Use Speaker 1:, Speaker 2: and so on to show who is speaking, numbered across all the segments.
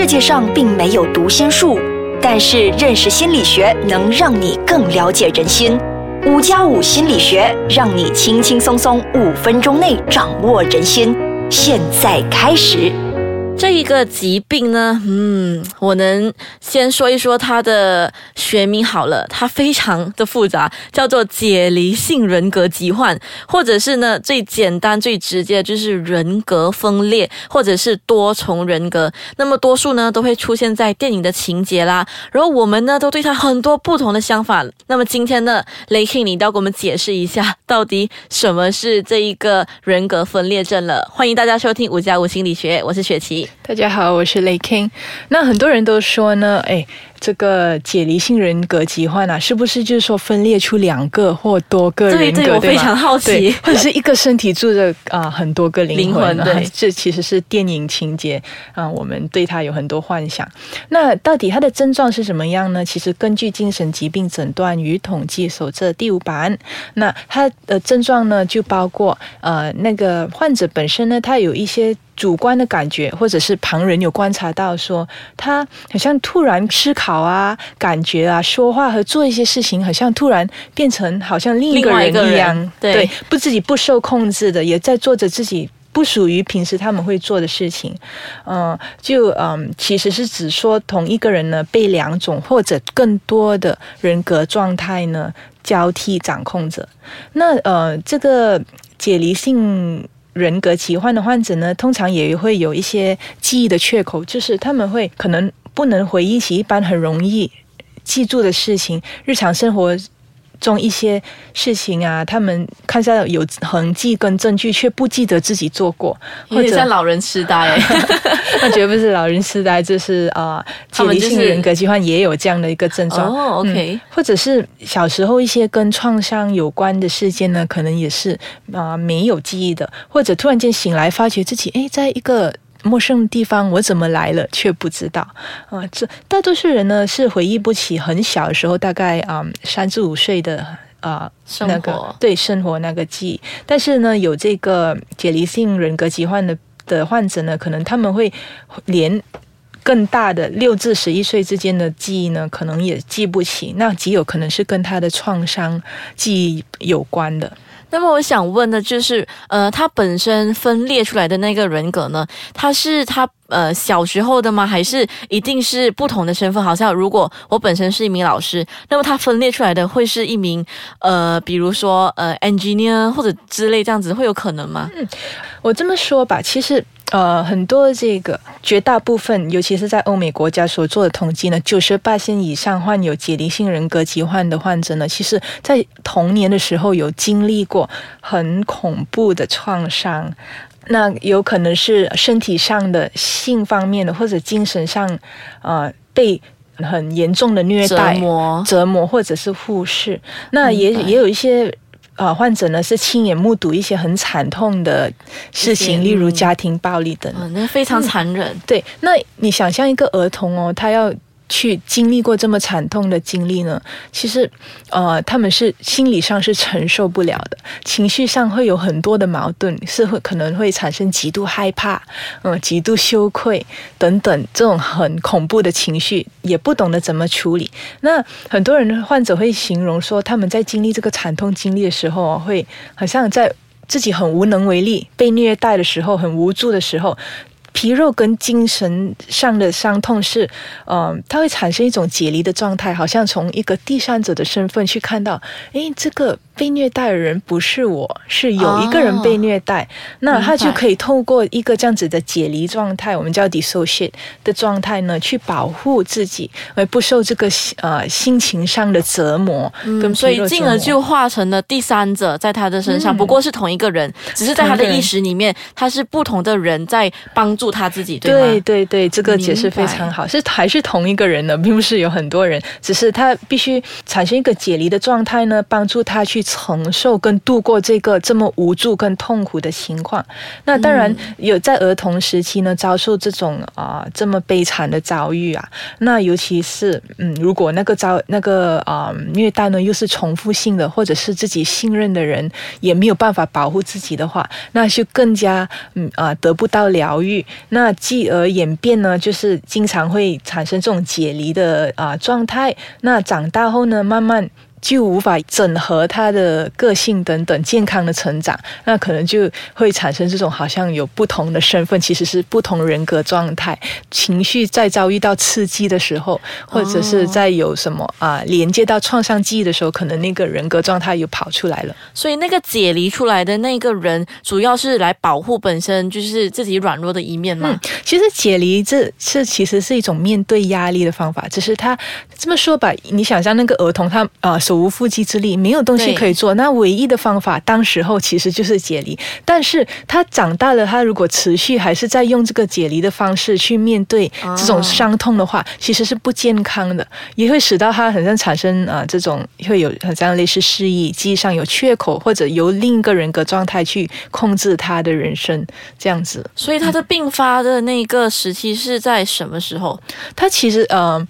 Speaker 1: 世界上并没有读心术，但是认识心理学能让你更了解人心。五加五心理学让你轻轻松松五分钟内掌握人心。现在开始。
Speaker 2: 这一个疾病呢，嗯，我能先说一说它的学名好了，它非常的复杂，叫做解离性人格疾患，或者是呢最简单最直接就是人格分裂，或者是多重人格。那么多数呢都会出现在电影的情节啦，然后我们呢都对它很多不同的想法。那么今天呢，雷 king 你都要给我们解释一下，到底什么是这一个人格分裂症了？欢迎大家收听五加五心理学，我是雪琪。
Speaker 3: 大家好，我是雷 king。那很多人都说呢，哎。这个解离性人格疾患啊，是不是就是说分裂出两个或多个人格？
Speaker 2: 对，我非常好奇。
Speaker 3: 或者是一个身体住着啊很多个灵魂？
Speaker 2: 对，
Speaker 3: 这其实是电影情节啊，我们对他有很多幻想。那到底他的症状是什么样呢？其实根据《精神疾病诊断与统计手册》第五版，那他的症状呢就包括呃那个患者本身呢，他有一些。主观的感觉，或者是旁人有观察到，说他好像突然思考啊，感觉啊，说话和做一些事情，好像突然变成好像另一个人一样，对，不自己不受控制的，也在做着自己不属于平时他们会做的事情。嗯，就嗯，其实是指说同一个人呢，被两种或者更多的人格状态呢交替掌控着。那呃，这个解离性。人格奇幻的患者呢，通常也会有一些记忆的缺口，就是他们会可能不能回忆起一般很容易记住的事情，日常生活。中一些事情啊，他们看下有痕迹跟证据，却不记得自己做过，
Speaker 2: 或者像老人痴呆。
Speaker 3: 那绝不是老人痴呆，这是啊，解离性人格疾患也有这样的一个症状。
Speaker 2: 哦，OK，
Speaker 3: 或者是小时候一些跟创伤有关的事件呢，可能也是啊没有记忆的，或者突然间醒来，发觉自己哎，在一个。陌生的地方，我怎么来了却不知道啊！这大多数人呢是回忆不起很小的时候，大概啊三至五岁的啊
Speaker 2: 那个
Speaker 3: 对生活那个记忆。但是呢，有这个解离性人格疾患的的患者呢，可能他们会连更大的六至十一岁之间的记忆呢，可能也记不起。那极有可能是跟他的创伤记忆有关的。
Speaker 2: 那么我想问的就是，呃，他本身分裂出来的那个人格呢，他是他呃小时候的吗？还是一定是不同的身份？好像如果我本身是一名老师，那么他分裂出来的会是一名呃，比如说呃，engineer 或者之类这样子，会有可能吗？
Speaker 3: 嗯，我这么说吧，其实。呃，很多这个绝大部分，尤其是在欧美国家所做的统计呢，九十八线以上患有解离性人格疾患的患者呢，其实在童年的时候有经历过很恐怖的创伤，那有可能是身体上的、性方面的，或者精神上，呃，被很严重的虐待、
Speaker 2: 折磨、
Speaker 3: 折磨，或者是忽视。那也也有一些。啊，患者呢是亲眼目睹一些很惨痛的事情，例如家庭暴力等，
Speaker 2: 那非常残忍。
Speaker 3: 对，那你想象一个儿童哦，他要。去经历过这么惨痛的经历呢？其实，呃，他们是心理上是承受不了的，情绪上会有很多的矛盾，是会可能会产生极度害怕，嗯，极度羞愧等等这种很恐怖的情绪，也不懂得怎么处理。那很多人患者会形容说，他们在经历这个惨痛经历的时候，会好像在自己很无能为力、被虐待的时候，很无助的时候。皮肉跟精神上的伤痛是，嗯，它会产生一种解离的状态，好像从一个第三者的身份去看到，诶，这个。被虐待的人不是我，是有一个人被虐待，那他就可以透过一个这样子的解离状态，我们叫 dissociate 的状态呢，去保护自己，而不受这个呃心情上的折磨。嗯，
Speaker 2: 所以进而就化成了第三者在他的身上，不过是同一个人，只是在他的意识里面，他是不同的人在帮助他自己，对吗？
Speaker 3: 对对对，这个解释非常好，是还是同一个人呢，并不是有很多人，只是他必须产生一个解离的状态呢，帮助他去。承受跟度过这个这么无助跟痛苦的情况，那当然有在儿童时期呢遭受这种啊这么悲惨的遭遇啊，那尤其是嗯如果那个遭那个啊虐待呢又是重复性的，或者是自己信任的人也没有办法保护自己的话，那就更加嗯啊得不到疗愈，那继而演变呢，就是经常会产生这种解离的啊状态。那长大后呢，慢慢。就无法整合他的个性等等健康的成长，那可能就会产生这种好像有不同的身份，其实是不同人格状态。情绪在遭遇到刺激的时候，或者是在有什么啊连接到创伤记忆的时候，可能那个人格状态又跑出来了。
Speaker 2: 所以那个解离出来的那个人，主要是来保护本身就是自己软弱的一面嘛。
Speaker 3: 嗯，其实解离这是其实是一种面对压力的方法，只是他这么说吧，你想象那个儿童他啊。手无缚鸡之力，没有东西可以做。那唯一的方法，当时候其实就是解离。但是他长大了，他如果持续还是在用这个解离的方式去面对这种伤痛的话，其实是不健康的，也会使到他好像产生啊这种会有好像类似失忆、记忆上有缺口，或者由另一个人格状态去控制他的人生这样子。
Speaker 2: 所以他的病发的那个时期是在什么时候？
Speaker 3: 他其实呃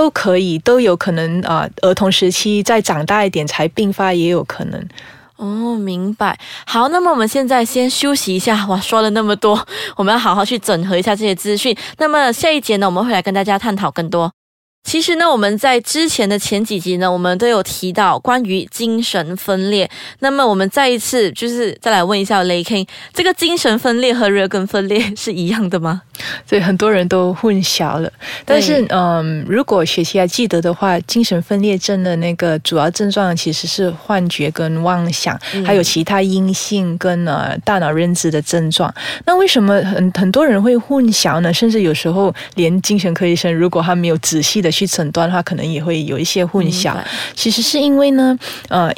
Speaker 3: 都可以都有可能啊，儿童时期再。长大一点才并发也有可能
Speaker 2: 哦，明白。好，那么我们现在先休息一下。哇，说了那么多，我们要好好去整合一下这些资讯。那么下一节呢，我们会来跟大家探讨更多。其实呢，我们在之前的前几集呢，我们都有提到关于精神分裂。那么我们再一次就是再来问一下雷 King，这个精神分裂和热根分裂是一样的吗？
Speaker 3: 所以很多人都混淆了。但是，嗯，如果学习还记得的话，精神分裂症的那个主要症状其实是幻觉跟妄想，还有其他阴性跟呃大脑认知的症状。那为什么很很多人会混淆呢？甚至有时候连精神科医生如果他没有仔细的去诊断的话，可能也会有一些混淆。其实是因为呢，呃，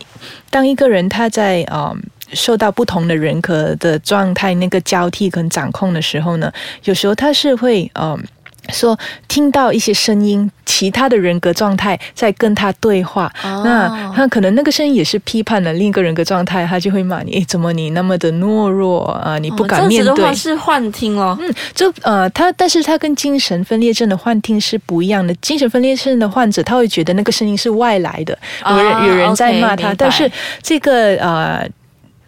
Speaker 3: 当一个人他在啊受到不同的人格的状态那个交替跟掌控的时候呢，有时候他是会嗯。说听到一些声音，其他的人格状态在跟他对话，那他可能那个声音也是批判了另一个人格状态，他就会骂你：，诶，怎么你那么的懦弱啊？你不敢面对。
Speaker 2: 的话是幻听哦。
Speaker 3: 嗯，就呃，他，但是他跟精神分裂症的幻听是不一样的。精神分裂症的患者，他会觉得那个声音是外来的，有人有人在骂他，但是这个呃。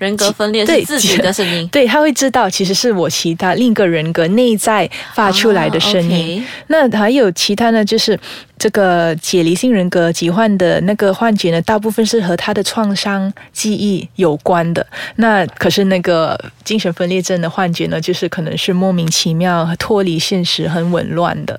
Speaker 2: 人格分裂是自己的声音，
Speaker 3: 对他会知道其实是我其他另一个人格内在发出来的声音。那还有其他呢？就是这个解离性人格疾患的那个幻觉呢，大部分是和他的创伤记忆有关的。那可是那个精神分裂症的幻觉呢，就是可能是莫名其妙、脱离现实、很紊乱的。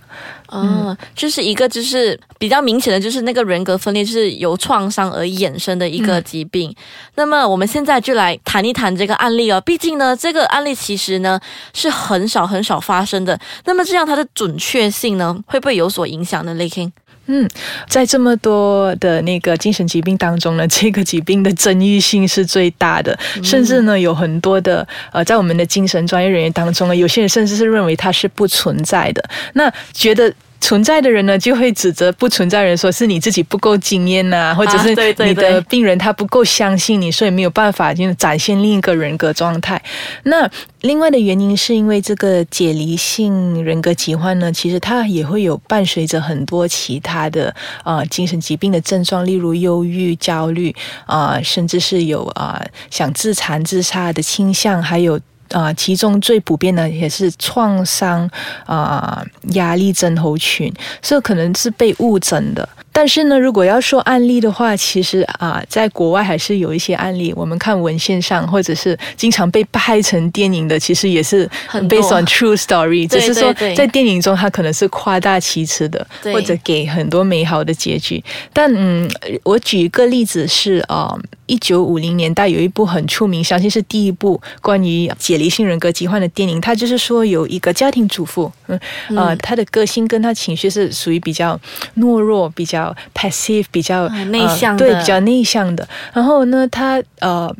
Speaker 2: 嗯，就是一个就是比较明显的就是那个人格分裂是由创伤而衍生的一个疾病。那么我们现在就来谈一谈这个案例哦。毕竟呢，这个案例其实呢是很少很少发生的。那么这样它的准确性呢会不会有所影响呢 l a k i n
Speaker 3: 嗯，在这么多的那个精神疾病当中呢，这个疾病的争议性是最大的，甚至呢有很多的呃，在我们的精神专业人员当中呢，有些人甚至是认为它是不存在的。那觉得。存在的人呢，就会指责不存在人，说是你自己不够经验呐，或者是你的病人他不够相信你，所以没有办法就展现另一个人格状态。那另外的原因是因为这个解离性人格疾患呢，其实它也会有伴随着很多其他的啊精神疾病的症状，例如忧郁、焦虑啊，甚至是有啊想自残自杀的倾向，还有。啊，其中最普遍的也是创伤啊，压力症候群，这可能是被误诊的。但是呢，如果要说案例的话，其实啊，在国外还是有一些案例。我们看文献上，或者是经常被拍成电影的，其实也是 based on true story。只是说在电影中，它可能是夸大其词的，或者给很多美好的结局。但嗯，我举一个例子是啊，一九五零年代有一部很出名，相信是第一部关于解离性人格疾患的电影。它就是说有一个家庭主妇，嗯呃，他的个性跟他情绪是属于比较懦弱，比较。passive 比较
Speaker 2: 内向，
Speaker 3: 对，比较内向的。然后呢，他呃。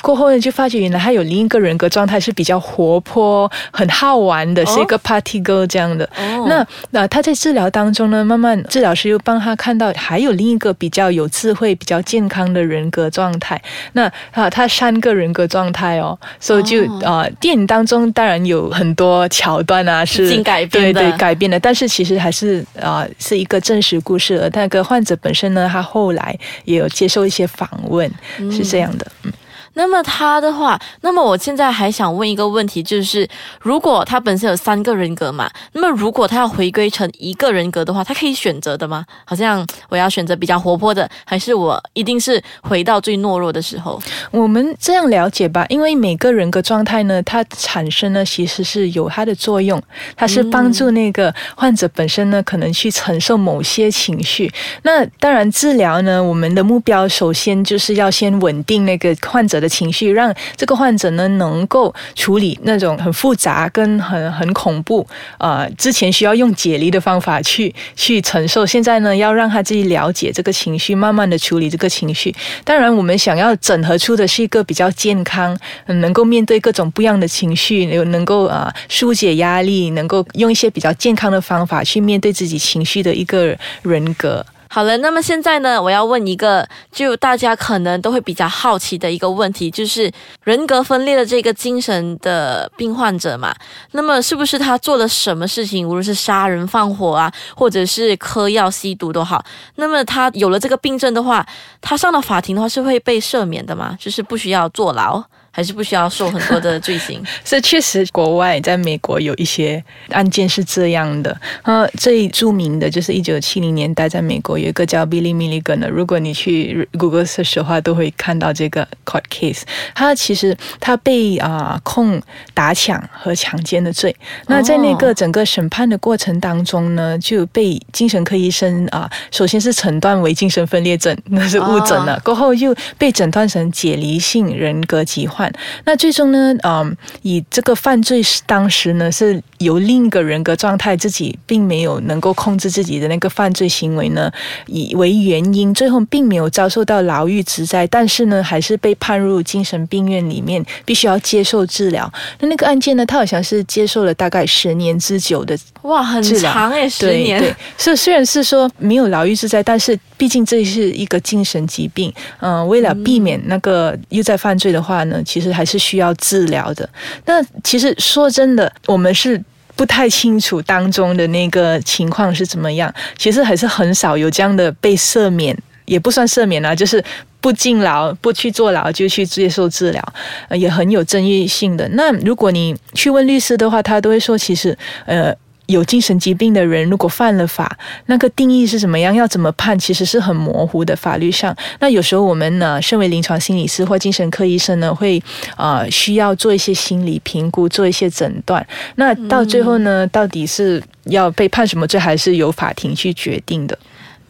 Speaker 3: 过后呢，就发觉原来他有另一个人格状态是比较活泼、很好玩的，是一个 party girl 这样的。那那他在治疗当中呢，慢慢治疗师又帮他看到还有另一个比较有智慧、比较健康的人格状态。那啊，他三个人格状态哦，所以就啊，电影当中当然有很多桥段啊，是
Speaker 2: 改变
Speaker 3: 的，对对改变的，但是其实还是啊，是一个真实故事。而那个患者本身呢，他后来也有接受一些访问，是这样的，嗯。
Speaker 2: 那么他的话，那么我现在还想问一个问题，就是如果他本身有三个人格嘛，那么如果他要回归成一个人格的话，他可以选择的吗？好像我要选择比较活泼的，还是我一定是回到最懦弱的时候？
Speaker 3: 我们这样了解吧，因为每个人格状态呢，它产生呢其实是有它的作用，它是帮助那个患者本身呢可能去承受某些情绪。那当然治疗呢，我们的目标首先就是要先稳定那个患者。的情绪让这个患者呢能够处理那种很复杂跟很很恐怖啊，之前需要用解离的方法去去承受，现在呢要让他自己了解这个情绪，慢慢的处理这个情绪。当然，我们想要整合出的是一个比较健康，能够面对各种不一样的情绪，有能够啊疏解压力，能够用一些比较健康的方法去面对自己情绪的一个人格。
Speaker 2: 好了，那么现在呢，我要问一个，就大家可能都会比较好奇的一个问题，就是人格分裂的这个精神的病患者嘛，那么是不是他做了什么事情，无论是杀人放火啊，或者是嗑药吸毒都好，那么他有了这个病症的话，他上到法庭的话是会被赦免的吗？就是不需要坐牢？还是不需要受很多的 罪行。
Speaker 3: 这确实，国外在美国有一些案件是这样的。呃，最著名的就是一九七零年代，在美国有一个叫 Billy Milligan 的。如果你去 Google search 的话，都会看到这个 court case。他其实他被啊控打抢和强奸的罪。那在那个整个审判的过程当中呢，就被精神科医生啊，首先是诊断为精神分裂症，那是误诊了。过后又被诊断成解离性人格疾患。那最终呢？嗯，以这个犯罪当时呢，是由另一个人格状态自己并没有能够控制自己的那个犯罪行为呢，以为原因，最后并没有遭受到牢狱之灾，但是呢，还是被判入精神病院里面，必须要接受治疗。那那个案件呢，他好像是接受了大概十年之久的
Speaker 2: 哇，很长哎，十年。
Speaker 3: 对，是虽然是说没有牢狱之灾，但是毕竟这是一个精神疾病。嗯，为了避免那个又在犯罪的话呢，其实还是需要治疗的。那其实说真的，我们是不太清楚当中的那个情况是怎么样。其实还是很少有这样的被赦免，也不算赦免啊，就是不进牢、不去坐牢就去接受治疗，也很有争议性的。那如果你去问律师的话，他都会说，其实呃。有精神疾病的人，如果犯了法，那个定义是怎么样？要怎么判？其实是很模糊的。法律上，那有时候我们呢，身为临床心理师或精神科医生呢，会啊需要做一些心理评估，做一些诊断。那到最后呢，到底是要被判什么罪，还是由法庭去决定的？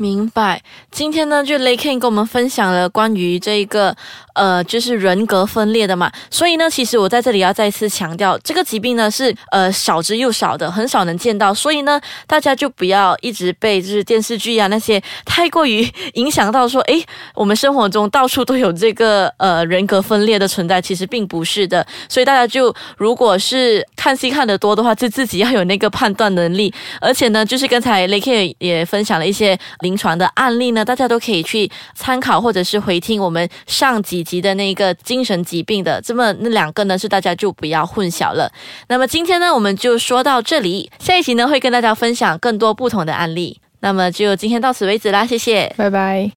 Speaker 2: 明白。今天呢，就 Lay Ken 跟我们分享了关于这个。呃，就是人格分裂的嘛，所以呢，其实我在这里要再次强调，这个疾病呢是呃少之又少的，很少能见到，所以呢，大家就不要一直被就是电视剧啊那些太过于影响到，说诶，我们生活中到处都有这个呃人格分裂的存在，其实并不是的，所以大家就如果是看戏看得多的话，就自己要有那个判断能力，而且呢，就是刚才 l a k 也分享了一些临床的案例呢，大家都可以去参考或者是回听我们上几集。的那个精神疾病的，这么那两个呢，是大家就不要混淆了。那么今天呢，我们就说到这里，下一集呢会跟大家分享更多不同的案例。那么就今天到此为止啦，谢谢，
Speaker 3: 拜拜。